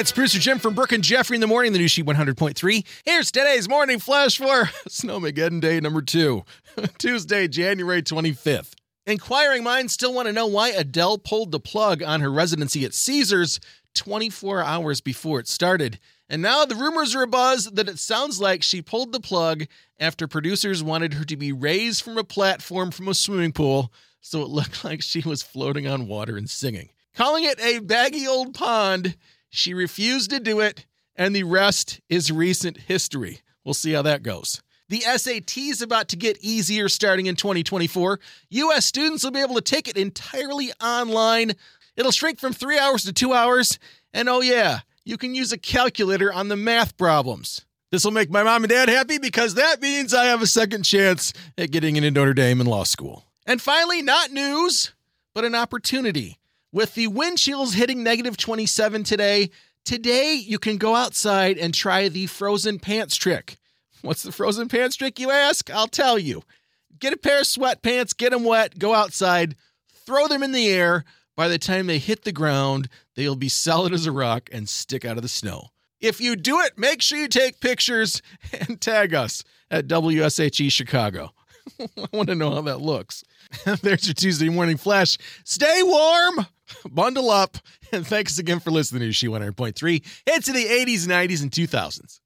it's producer Jim from Brooke and Jeffrey in the morning, the new She 100.3. Here's today's morning flash for Snowmageddon Day number two, Tuesday, January 25th. Inquiring minds still want to know why Adele pulled the plug on her residency at Caesars 24 hours before it started. And now the rumors are abuzz that it sounds like she pulled the plug after producers wanted her to be raised from a platform from a swimming pool so it looked like she was floating on water and singing. Calling it a baggy old pond, she refused to do it, and the rest is recent history. We'll see how that goes. The SAT is about to get easier starting in 2024. U.S. students will be able to take it entirely online. It'll shrink from three hours to two hours. And oh, yeah, you can use a calculator on the math problems. This will make my mom and dad happy because that means I have a second chance at getting into Notre Dame and law school. And finally, not news, but an opportunity. With the wind chills hitting negative 27 today, today you can go outside and try the frozen pants trick. What's the frozen pants trick, you ask? I'll tell you. Get a pair of sweatpants, get them wet, go outside, throw them in the air. By the time they hit the ground, they'll be solid as a rock and stick out of the snow. If you do it, make sure you take pictures and tag us at WSHE Chicago. I want to know how that looks. There's your Tuesday morning flash. Stay warm, bundle up, and thanks again for listening to She 100.3. It's in the 80s, 90s, and 2000s.